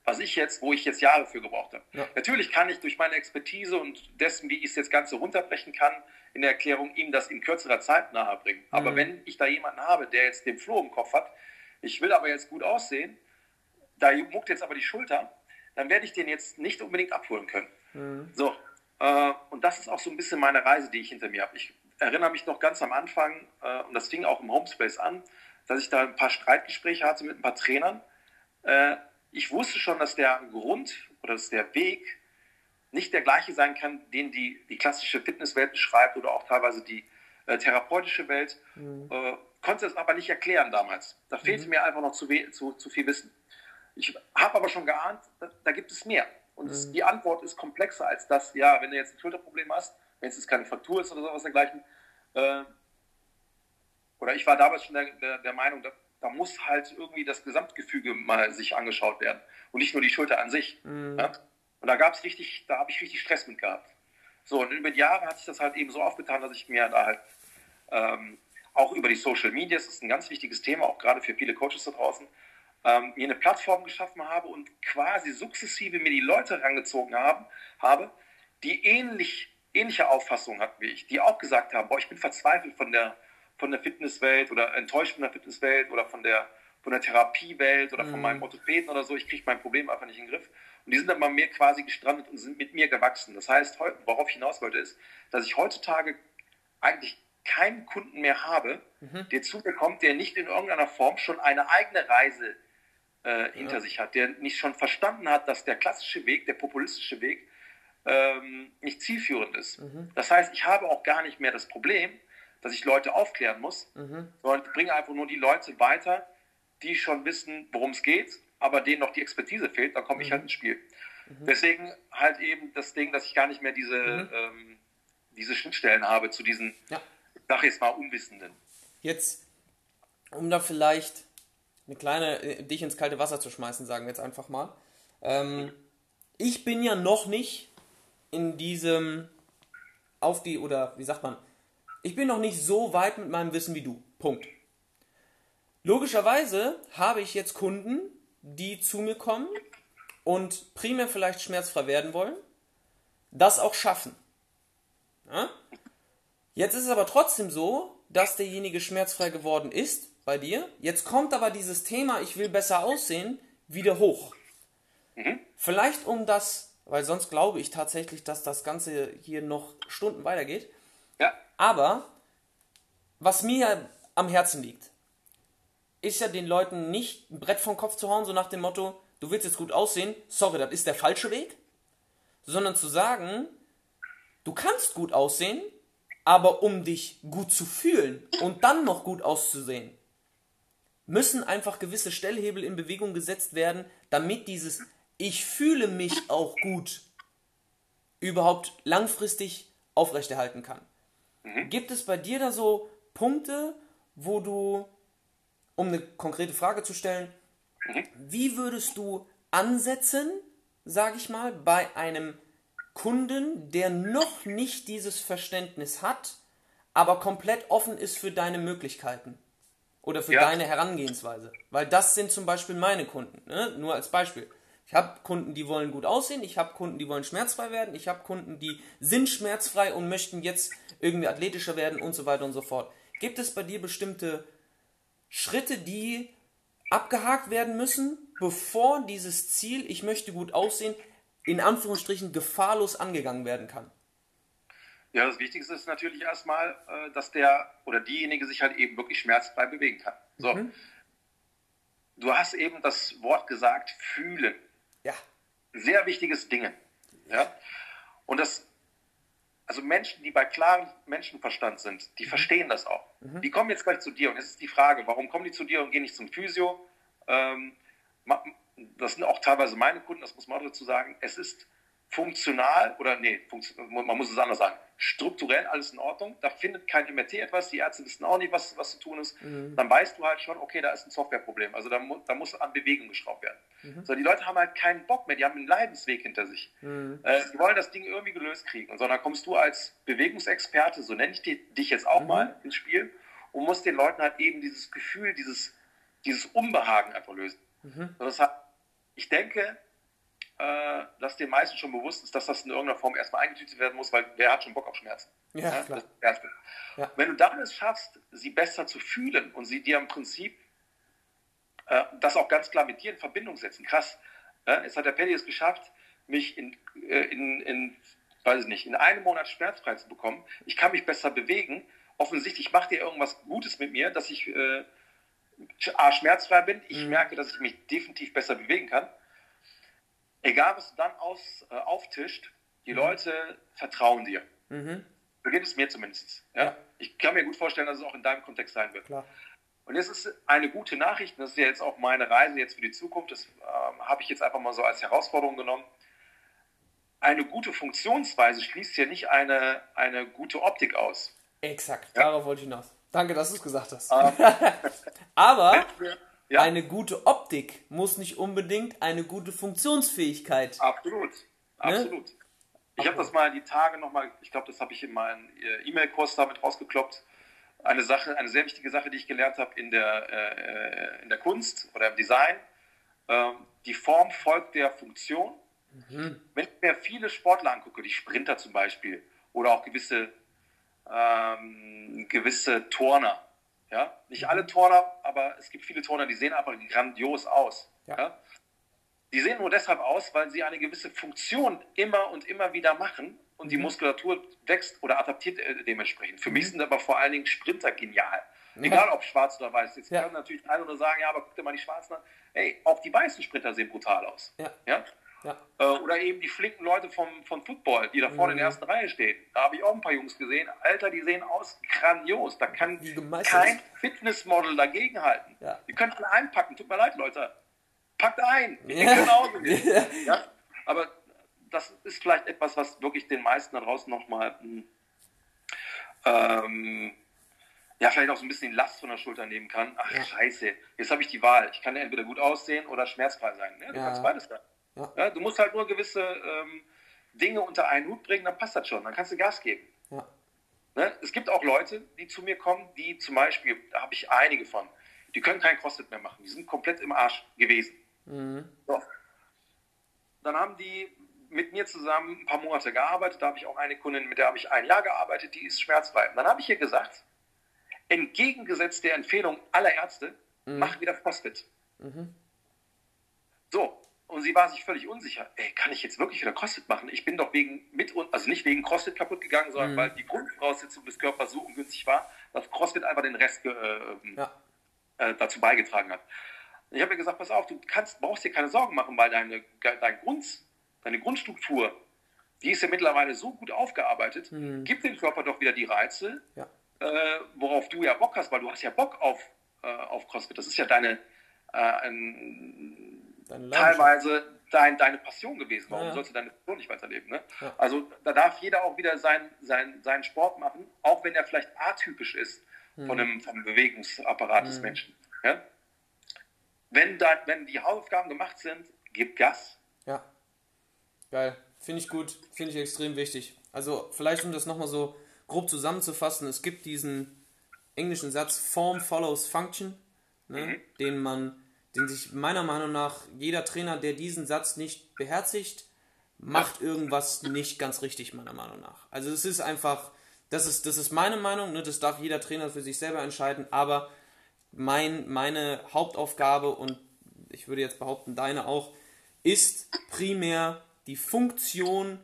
was ich jetzt, wo ich jetzt Jahre für gebraucht habe. Ja. Natürlich kann ich durch meine Expertise und dessen, wie ich es jetzt Ganze runterbrechen kann, in der Erklärung ihm das in kürzerer Zeit nahebringen. Mhm. Aber wenn ich da jemanden habe, der jetzt den Floh im Kopf hat, ich will aber jetzt gut aussehen, da muckt jetzt aber die Schulter, dann werde ich den jetzt nicht unbedingt abholen können. Mhm. So, äh, und das ist auch so ein bisschen meine Reise, die ich hinter mir habe. Ich erinnere mich noch ganz am Anfang, äh, und das fing auch im Homespace an, dass ich da ein paar Streitgespräche hatte mit ein paar Trainern. Äh, ich wusste schon, dass der Grund oder dass der Weg nicht der gleiche sein kann, den die, die klassische Fitnesswelt beschreibt oder auch teilweise die äh, therapeutische Welt. Mhm. Äh, konnte es aber nicht erklären damals. Da fehlte mhm. mir einfach noch zu, zu, zu viel Wissen. Ich habe aber schon geahnt, da, da, gibt es mehr. Und mhm. es, die Antwort ist komplexer als das, ja, wenn du jetzt ein Schulterproblem hast, wenn es jetzt keine Fraktur ist oder sowas dergleichen. Äh, oder ich war damals schon der, der, der Meinung, da, da, muss halt irgendwie das Gesamtgefüge mal sich angeschaut werden und nicht nur die Schulter an sich. Mhm. Ja? Und da gab es richtig, da habe ich richtig Stress mit gehabt. So, und über die Jahre hat sich das halt eben so aufgetan, dass ich mir da halt ähm, auch über die Social Media, das ist ein ganz wichtiges Thema, auch gerade für viele Coaches da draußen, ähm, mir eine Plattform geschaffen habe und quasi sukzessive mir die Leute herangezogen haben, habe, die ähnlich ähnliche Auffassung hatten wie ich, die auch gesagt haben, boah, ich bin verzweifelt von der, von der Fitnesswelt oder enttäuscht von der Fitnesswelt oder von der, von der Therapiewelt oder mhm. von meinem Orthopäden oder so, ich kriege mein Problem einfach nicht in den Griff. Und die sind dann bei mir quasi gestrandet und sind mit mir gewachsen. Das heißt, worauf ich hinaus wollte, ist, dass ich heutzutage eigentlich keinen Kunden mehr habe, mhm. der zu mir kommt, der nicht in irgendeiner Form schon eine eigene Reise äh, hinter ja. sich hat, der nicht schon verstanden hat, dass der klassische Weg, der populistische Weg, ähm, nicht zielführend ist. Mhm. Das heißt, ich habe auch gar nicht mehr das Problem, dass ich Leute aufklären muss, mhm. sondern ich bringe einfach nur die Leute weiter, die schon wissen, worum es geht, aber denen noch die Expertise fehlt, dann komme mhm. ich halt ins Spiel. Mhm. Deswegen halt eben das Ding, dass ich gar nicht mehr diese, mhm. ähm, diese Schnittstellen habe zu diesen, ja. ich sage jetzt mal, Unwissenden. Jetzt, um da vielleicht eine kleine, äh, dich ins kalte Wasser zu schmeißen, sagen wir jetzt einfach mal. Ähm, ich bin ja noch nicht in diesem, auf die, oder wie sagt man, ich bin noch nicht so weit mit meinem Wissen wie du. Punkt. Logischerweise habe ich jetzt Kunden, die zu mir kommen und primär vielleicht schmerzfrei werden wollen, das auch schaffen. Ja? Jetzt ist es aber trotzdem so, dass derjenige schmerzfrei geworden ist bei dir. Jetzt kommt aber dieses Thema, ich will besser aussehen, wieder hoch. Mhm. Vielleicht um das, weil sonst glaube ich tatsächlich, dass das Ganze hier noch Stunden weitergeht. Ja. Aber was mir am Herzen liegt, ist ja den Leuten nicht ein Brett vom Kopf zu hauen, so nach dem Motto, du willst jetzt gut aussehen, sorry, das ist der falsche Weg, sondern zu sagen, du kannst gut aussehen, aber um dich gut zu fühlen und dann noch gut auszusehen, müssen einfach gewisse Stellhebel in Bewegung gesetzt werden, damit dieses Ich fühle mich auch gut überhaupt langfristig aufrechterhalten kann. Mhm. Gibt es bei dir da so Punkte, wo du, um eine konkrete Frage zu stellen, mhm. wie würdest du ansetzen, sage ich mal, bei einem Kunden, der noch nicht dieses Verständnis hat, aber komplett offen ist für deine Möglichkeiten? Oder für ja. deine Herangehensweise. Weil das sind zum Beispiel meine Kunden. Ne? Nur als Beispiel. Ich habe Kunden, die wollen gut aussehen, ich habe Kunden, die wollen schmerzfrei werden, ich habe Kunden, die sind schmerzfrei und möchten jetzt irgendwie athletischer werden und so weiter und so fort. Gibt es bei dir bestimmte Schritte, die abgehakt werden müssen, bevor dieses Ziel, ich möchte gut aussehen, in Anführungsstrichen gefahrlos angegangen werden kann? Ja, das Wichtigste ist natürlich erstmal, äh, dass der oder diejenige sich halt eben wirklich schmerzfrei bewegen kann. So. Mhm. Du hast eben das Wort gesagt, fühlen. Ja. Sehr wichtiges Ding. Ja. Und das, also Menschen, die bei klarem Menschenverstand sind, die mhm. verstehen das auch. Mhm. Die kommen jetzt gleich zu dir und jetzt ist die Frage, warum kommen die zu dir und gehen nicht zum Physio? Ähm, das sind auch teilweise meine Kunden, das muss man auch dazu sagen. Es ist funktional oder nee, man muss es anders sagen, strukturell alles in Ordnung, da findet kein MRT etwas, die Ärzte wissen auch nicht, was, was zu tun ist, mhm. dann weißt du halt schon, okay, da ist ein Softwareproblem, also da, mu da muss an Bewegung geschraubt werden. Mhm. So, die Leute haben halt keinen Bock mehr, die haben einen Leidensweg hinter sich. Mhm. Äh, die wollen das Ding irgendwie gelöst kriegen, und so, dann kommst du als Bewegungsexperte, so nenne ich dich jetzt auch mhm. mal ins Spiel, und musst den Leuten halt eben dieses Gefühl, dieses, dieses Unbehagen einfach lösen. Mhm. Das heißt, ich denke, äh, dass den meisten schon bewusst ist, dass das in irgendeiner Form erstmal eingetütet werden muss, weil wer hat schon Bock auf Schmerzen? Ja, ja klar. Das ja. Wenn du dann es schaffst, sie besser zu fühlen und sie dir im Prinzip äh, das auch ganz klar mit dir in Verbindung setzen, krass, äh, jetzt hat der Paddy es geschafft, mich in, äh, in, in, weiß ich nicht, in einem Monat schmerzfrei zu bekommen, ich kann mich besser bewegen, offensichtlich macht ihr irgendwas Gutes mit mir, dass ich äh, A, schmerzfrei bin, ich mhm. merke, dass ich mich definitiv besser bewegen kann egal was du dann aus, äh, auftischt, die mhm. Leute vertrauen dir. Mhm. So geht es mir zumindest. Ja? ja? Ich kann mir gut vorstellen, dass es auch in deinem Kontext sein wird. Klar. Und jetzt ist eine gute Nachricht, das ist ja jetzt auch meine Reise jetzt für die Zukunft, das ähm, habe ich jetzt einfach mal so als Herausforderung genommen. Eine gute Funktionsweise schließt ja nicht eine, eine gute Optik aus. Exakt, ja? darauf wollte ich hinaus. Danke, dass du es gesagt hast. Ähm. Aber ja. eine gute Optik muss nicht unbedingt eine gute Funktionsfähigkeit. Absolut, absolut. Ne? Ich habe das mal die Tage nochmal, ich glaube, das habe ich in meinem äh, E-Mail-Kurs damit rausgekloppt. Eine Sache, eine sehr wichtige Sache, die ich gelernt habe in der, äh, in der Kunst oder im Design. Ähm, die Form folgt der Funktion. Mhm. Wenn ich mir viele Sportler angucke, die Sprinter zum Beispiel, oder auch gewisse, ähm, gewisse Turner, ja? Nicht alle Turner, aber es gibt viele Turner, die sehen einfach grandios aus. Ja. ja? Die sehen nur deshalb aus, weil sie eine gewisse Funktion immer und immer wieder machen und die mhm. Muskulatur wächst oder adaptiert äh, dementsprechend. Für mich mhm. sind aber vor allen Dingen Sprinter genial. Egal ob schwarz oder weiß. Jetzt ja. können natürlich einer oder sagen, ja, aber guck dir mal die Schwarzen an. Ey, auch die weißen Sprinter sehen brutal aus. Ja. ja? Ja. Äh, oder eben die flinken Leute vom, vom Football, die da vorne mhm. in der mhm. ersten Reihe stehen. Da habe ich auch ein paar Jungs gesehen. Alter, die sehen aus grandios. Da kann kein Fitnessmodel dagegenhalten. Ja. Die können alle einpacken. Tut mir leid, Leute. Packt ein. Ich ja. genauso. ja. Aber das ist vielleicht etwas, was wirklich den meisten da draußen nochmal hm, ähm, ja, vielleicht auch so ein bisschen die Last von der Schulter nehmen kann. Ach, ja. scheiße, jetzt habe ich die Wahl. Ich kann entweder gut aussehen oder schmerzfrei sein. Ne? Du ja. kannst beides sein. Ja. ja. du musst halt nur gewisse ähm, Dinge unter einen Hut bringen, dann passt das schon. Dann kannst du Gas geben. Ne? Es gibt auch Leute, die zu mir kommen, die zum Beispiel, da habe ich einige von, die können kein CrossFit mehr machen. Die sind komplett im Arsch gewesen. Mhm. So. Dann haben die mit mir zusammen ein paar Monate gearbeitet. Da habe ich auch eine Kundin, mit der habe ich ein Jahr gearbeitet, die ist schmerzfrei. Und dann habe ich ihr gesagt, entgegengesetzt der Empfehlung aller Ärzte, mhm. mach wieder CrossFit. Mhm. So, und sie war sich völlig unsicher. Ey, kann ich jetzt wirklich wieder CrossFit machen? Ich bin doch wegen mit also nicht wegen CrossFit kaputt gegangen, sondern mhm. weil die Grundvoraussetzung des Körpers so ungünstig war, dass CrossFit einfach den Rest äh, ja. äh, dazu beigetragen hat. Und ich habe ihr gesagt, pass auf, du kannst, brauchst dir keine Sorgen machen, weil deine, dein Grund, deine Grundstruktur, die ist ja mittlerweile so gut aufgearbeitet, mhm. gib dem Körper doch wieder die Reize, ja äh, worauf du ja Bock hast, weil du hast ja Bock auf, äh, auf CrossFit. Das ist ja deine, äh, ein, teilweise dein, deine Passion gewesen. Warum ja. sollst du deine Passion nicht weiterleben? Ne? Ja. Also da darf jeder auch wieder sein, sein, seinen Sport machen, auch wenn er vielleicht atypisch ist mhm. von, dem, vom Bewegungsapparat mhm. des Menschen. Ja? Wenn, da, wenn die Hausaufgaben gemacht sind, gib Gas. Ja, geil. Finde ich gut, finde ich extrem wichtig. Also vielleicht um das nochmal so grob zusammenzufassen, es gibt diesen englischen Satz Form follows Function, ne, mhm. den man, den sich meiner Meinung nach jeder Trainer, der diesen Satz nicht beherzigt, macht irgendwas nicht ganz richtig, meiner Meinung nach. Also es ist einfach, das ist, das ist meine Meinung, ne, das darf jeder Trainer für sich selber entscheiden, aber mein, meine Hauptaufgabe und ich würde jetzt behaupten, deine auch, ist primär die Funktion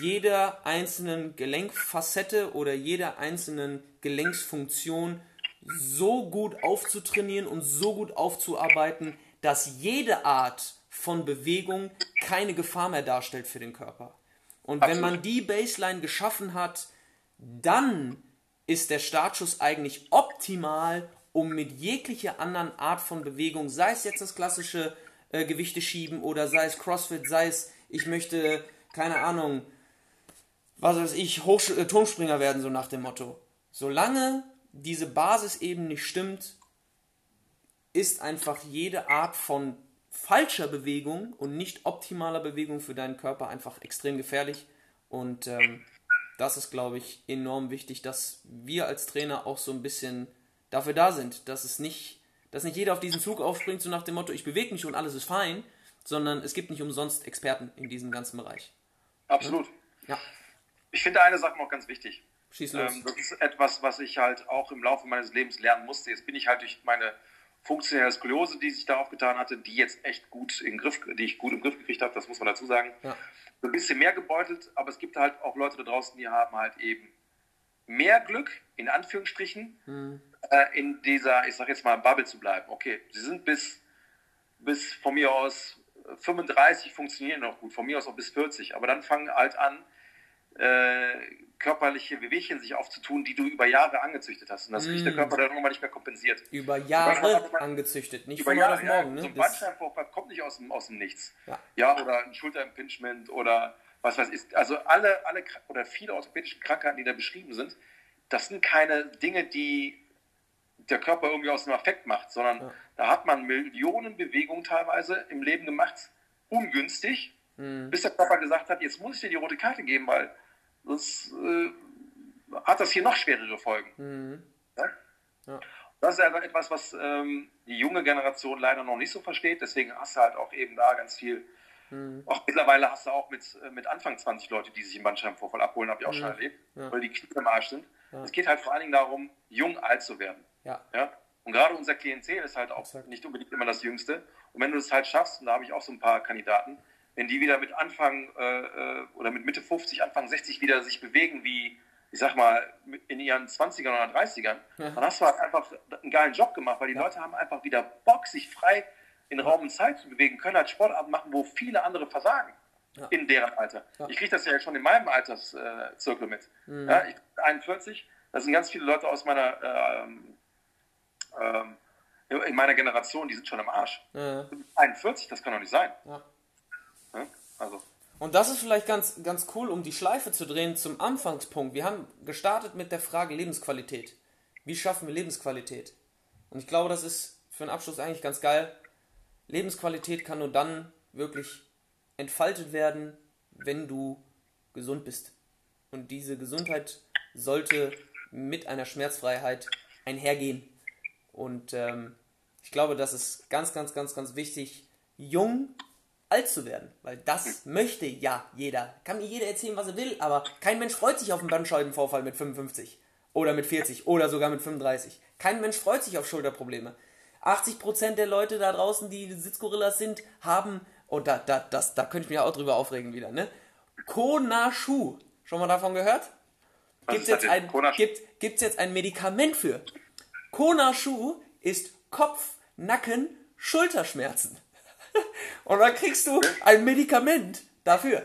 jeder einzelnen Gelenkfacette oder jeder einzelnen Gelenksfunktion so gut aufzutrainieren und so gut aufzuarbeiten, dass jede Art von Bewegung keine Gefahr mehr darstellt für den Körper. Und Absolut. wenn man die Baseline geschaffen hat, dann ist der Startschuss eigentlich optimal, um mit jeglicher anderen Art von Bewegung, sei es jetzt das klassische äh, Gewichte schieben oder sei es CrossFit, sei es ich möchte, keine Ahnung, was weiß ich, Hochsch äh, Turmspringer werden, so nach dem Motto. Solange diese Basis eben nicht stimmt, ist einfach jede Art von falscher Bewegung und nicht optimaler Bewegung für deinen Körper einfach extrem gefährlich. Und ähm, das ist, glaube ich, enorm wichtig, dass wir als Trainer auch so ein bisschen dafür da sind, dass es nicht, dass nicht jeder auf diesen Zug aufspringt, so nach dem Motto, ich bewege mich und alles ist fein, sondern es gibt nicht umsonst Experten in diesem ganzen Bereich. Absolut. Ja. Ich finde eine Sache noch ganz wichtig. Schieß los. Ähm, das ist etwas, was ich halt auch im Laufe meines Lebens lernen musste. Jetzt bin ich halt durch meine funktionelle Skoliose, die sich da aufgetan hatte, die jetzt echt gut im Griff, die ich gut im Griff gekriegt habe, das muss man dazu sagen. Ja. Ein bisschen mehr gebeutelt, aber es gibt halt auch Leute da draußen, die haben halt eben mehr Glück, in Anführungsstrichen, hm. äh, in dieser, ich sag jetzt mal, Bubble zu bleiben. Okay, sie sind bis, bis von mir aus 35 funktionieren noch gut, von mir aus auch bis 40, aber dann fangen halt an, äh, körperliche Wehwehchen sich aufzutun, die du über Jahre angezüchtet hast. Und das kriegt mm. der Körper dann irgendwann nicht mehr kompensiert. Über Jahre man, angezüchtet, nicht über von Jahre, auf morgen. Ne? So ein Bandscheibenvorfall kommt nicht aus dem, aus dem Nichts. Ja. ja, oder ein Schulterimpingement oder was weiß ich. Also alle, alle oder viele orthopädische Krankheiten, die da beschrieben sind, das sind keine Dinge, die der Körper irgendwie aus dem Affekt macht, sondern ja. da hat man Millionen Bewegungen teilweise im Leben gemacht, ungünstig, mhm. bis der Körper gesagt hat, jetzt muss ich dir die rote Karte geben, weil sonst äh, hat das hier noch schwerere Folgen. Mhm. Ja? Ja. Das ist also etwas, was ähm, die junge Generation leider noch nicht so versteht. Deswegen hast du halt auch eben da ganz viel. Mhm. Auch mittlerweile hast du auch mit, äh, mit Anfang 20 Leute, die sich im Bandscheibenvorfall abholen, habe ich auch schon erlebt, weil die Knie im Arsch sind. Es geht halt vor allen Dingen darum, jung alt zu werden. Ja. ja? Und gerade unser Klientel ist halt auch Exakt. nicht unbedingt immer das Jüngste. Und wenn du es halt schaffst, und da habe ich auch so ein paar Kandidaten, wenn die wieder mit Anfang äh, äh, oder mit Mitte 50, Anfang 60 wieder sich bewegen, wie, ich sag mal, in ihren 20ern oder 30ern, Ja. dann hast du halt einfach einen geilen Job gemacht, weil die Leute haben einfach wieder Bock, sich frei in Raum und Zeit zu bewegen, können halt Sportarten machen, wo viele andere versagen. Ja. In deren Alter. Ja. Mhm. Ich kriege das ja schon in meinem Alterszirkel Zirkel mit. Ja, ich bin 41, da sind ganz viele Leute aus meiner, ähm, ähm, in meiner Generation, die sind schon am Arsch. Ja. 41, das kann doch nicht sein. Ne? Also, Und das ist vielleicht ganz, ganz cool, um die Schleife zu drehen zum Anfangspunkt. Wir haben gestartet mit der Frage Lebensqualität. Wie schaffen wir Lebensqualität? Und ich glaube, das ist für einen Abschluss eigentlich ganz geil. Lebensqualität kann nur dann wirklich entfaltet werden, wenn du gesund bist. Und diese Gesundheit sollte mit einer Schmerzfreiheit einhergehen. Und ähm, ich glaube, das ist ganz, ganz, ganz, ganz wichtig, jung alt zu werden. Weil das möchte ja jeder. Kann mir jeder erzählen, was er will, aber kein Mensch freut sich auf einen Bandscheibenvorfall mit 55 oder mit 40 oder sogar mit 35. Kein Mensch freut sich auf Schulterprobleme. 80% der Leute da draußen, die Sitzgorillas sind, haben, oh, da, da, das, da könnte ich mich auch drüber aufregen wieder, ne? Konashu. Schon mal davon gehört? Gibt's jetzt, ein, gibt, gibt's jetzt ein Medikament für? Konashu ist Kopf, Nacken, Schulterschmerzen. Und dann kriegst du ein Medikament dafür.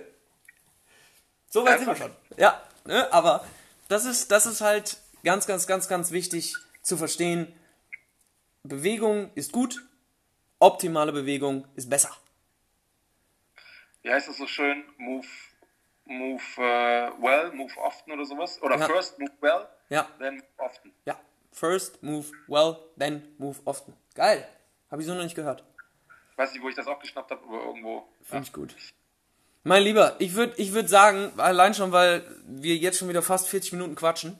So weit sind wir schon. Ja, ne? aber das ist, das ist halt ganz, ganz, ganz, ganz wichtig zu verstehen. Bewegung ist gut, optimale Bewegung ist besser. wie heißt das so schön? Move, move äh, well, move often oder sowas? Oder Ja. first move well, Ja. then move often. Ja, first move well, then move often. Geil. Habe ich so noch nicht gehört. Ich weiß nicht, wo ich das auch geschnappt habe, aber irgendwo. Finde ich gut. Mein Lieber, ich würde ich würd sagen, allein schon, weil wir jetzt schon wieder fast 40 Minuten quatschen,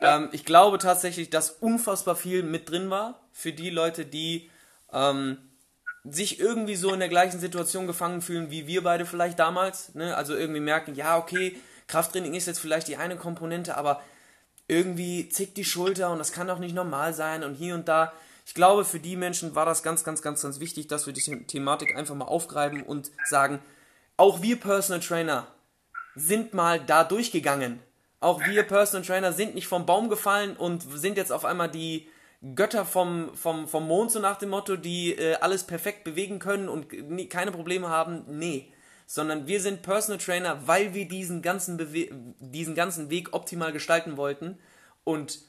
ähm, ich glaube tatsächlich, dass unfassbar viel mit drin war für die Leute, die ähm, sich irgendwie so in der gleichen Situation gefangen fühlen, wie wir beide vielleicht damals. Ne? Also irgendwie merken, ja, okay, Krafttraining ist jetzt vielleicht die eine Komponente, aber irgendwie zickt die Schulter und das kann doch nicht normal sein und hier und da. Ich glaube, für die Menschen war das ganz, ganz, ganz, ganz wichtig, dass wir die The- Thematik einfach mal aufgreifen und sagen, auch wir Personal Trainer sind mal da durchgegangen. Auch wir Personal Trainer sind nicht vom Baum gefallen und sind jetzt auf einmal die Götter vom, vom, vom Mond, so nach dem Motto, die äh, alles perfekt bewegen können und keine Probleme haben. Nee. Sondern wir sind Personal Trainer, weil wir diesen ganzen, Bewe diesen ganzen Weg optimal gestalten wollten und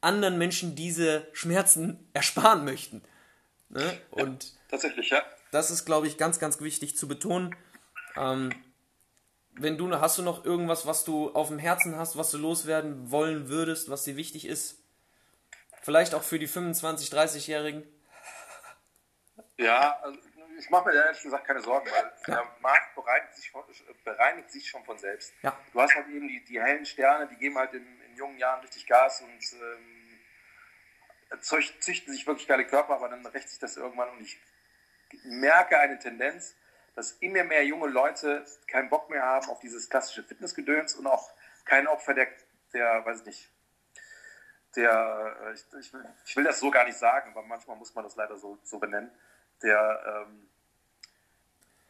anderen Menschen diese Schmerzen ersparen möchten. Ne? Und Tatsächlich, ja. das ist, glaube ich, ganz, ganz wichtig zu betonen. Ähm, wenn du, hast du noch irgendwas, was du auf dem Herzen hast, was du loswerden wollen würdest, was dir wichtig ist? Vielleicht auch für die 25-, 30-Jährigen? Ja, also ich mache mir da ehrlich gesagt keine Sorgen, weil der Markt bereinigt sich, von, bereinigt sich schon von selbst. Ja. Du hast halt eben die, die hellen Sterne, die geben halt in jungen Jahren richtig Gas und ähm, züch- züchten sich wirklich geile Körper, aber dann rächt sich das irgendwann und ich merke eine Tendenz, dass immer mehr junge Leute keinen Bock mehr haben auf dieses klassische Fitnessgedöns und auch kein Opfer der, der weiß ich nicht, der, äh, ich, ich, will, ich will das so gar nicht sagen, aber manchmal muss man das leider so, so benennen, der, ähm,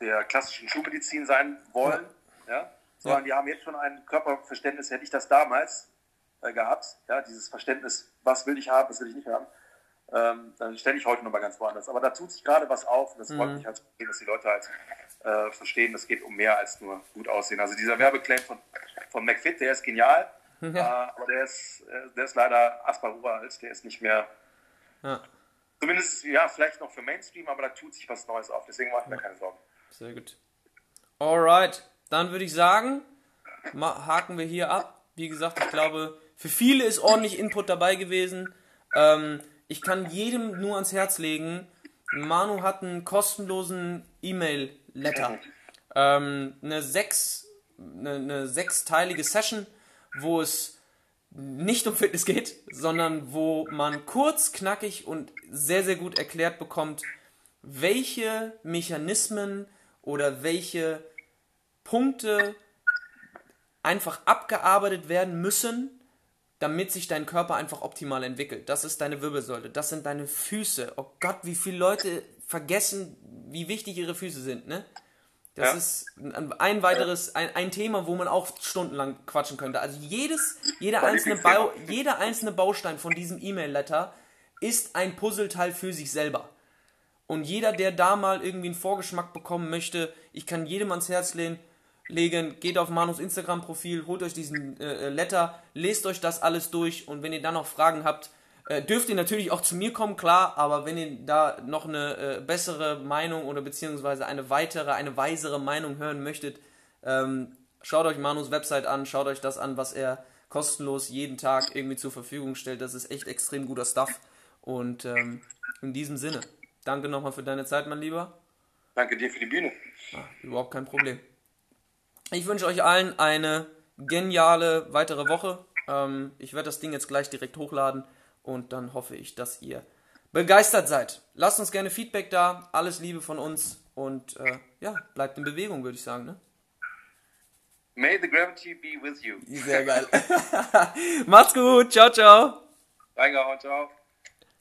der klassischen Schulmedizin sein wollen, ja. sondern die haben jetzt schon ein Körperverständnis, hätte ich das damals äh, gehabt, ja, dieses Verständnis, was will ich haben, was will ich nicht haben, ähm, dann stelle ich heute nochmal ganz woanders. Aber da tut sich gerade was auf und das freut mich halt, dass die Leute halt äh, verstehen, es geht um mehr als nur gut aussehen. Also dieser Werbeclaim von, von McFit, der ist genial, äh, aber der ist, äh, der ist leider Asparura alt, der ist nicht mehr, Ja, zumindest, ja, vielleicht noch für Mainstream, aber da tut sich was Neues auf, deswegen mache ich mir keine Sorgen. sehr gut. Alright, dann würde ich sagen, haken wir hier ab. Wie gesagt, ich glaube, für viele ist ordentlich Input dabei gewesen. Ähm, ich kann jedem nur ans Herz legen, Manu hat einen kostenlosen E-Mail-Letter. Ähm, eine, sechs, eine, eine sechsteilige Session, wo es nicht um Fitness geht, sondern wo man kurz, knackig und sehr, sehr gut erklärt bekommt, welche Mechanismen oder welche Punkte einfach abgearbeitet werden müssen, damit sich dein Körper einfach optimal entwickelt. Das ist deine Wirbelsäule, das sind deine Füße. Oh Gott, wie viele Leute vergessen, wie wichtig ihre Füße sind, ne? Das ja. ist ein weiteres, ein, ein Thema, wo man auch stundenlang quatschen könnte. Also jedes, jeder einzelne, Bau, jeder einzelne Baustein von diesem E-Mail-Letter ist ein Puzzleteil für sich selber. Und jeder, der da mal irgendwie einen Vorgeschmack bekommen möchte, ich kann jedem ans Herz legen, legen geht auf Manus Instagram-Profil, holt euch diesen äh, Letter, lest euch das alles durch und wenn ihr dann noch Fragen habt, äh, dürft ihr natürlich auch zu mir kommen, klar, aber wenn ihr da noch eine äh, bessere Meinung oder beziehungsweise eine weitere, eine weisere Meinung hören möchtet, ähm, schaut euch Manus Website an, schaut euch das an, was er kostenlos jeden Tag irgendwie zur Verfügung stellt. Das ist echt extrem guter Stuff. Und ähm, in diesem Sinne, danke nochmal für deine Zeit, mein Lieber. Danke dir für die Bühne. Ah, überhaupt kein Problem. Ich wünsche euch allen eine geniale weitere Woche. Ähm, ich werde das Ding jetzt gleich direkt hochladen und dann hoffe ich, dass ihr begeistert seid. Lasst uns gerne Feedback da. Alles Liebe von uns und äh, ja, bleibt in Bewegung, würde ich sagen. Ne? May the gravity be with you. Sehr geil. Macht's gut. Ciao, ciao. Reingehauen, ciao.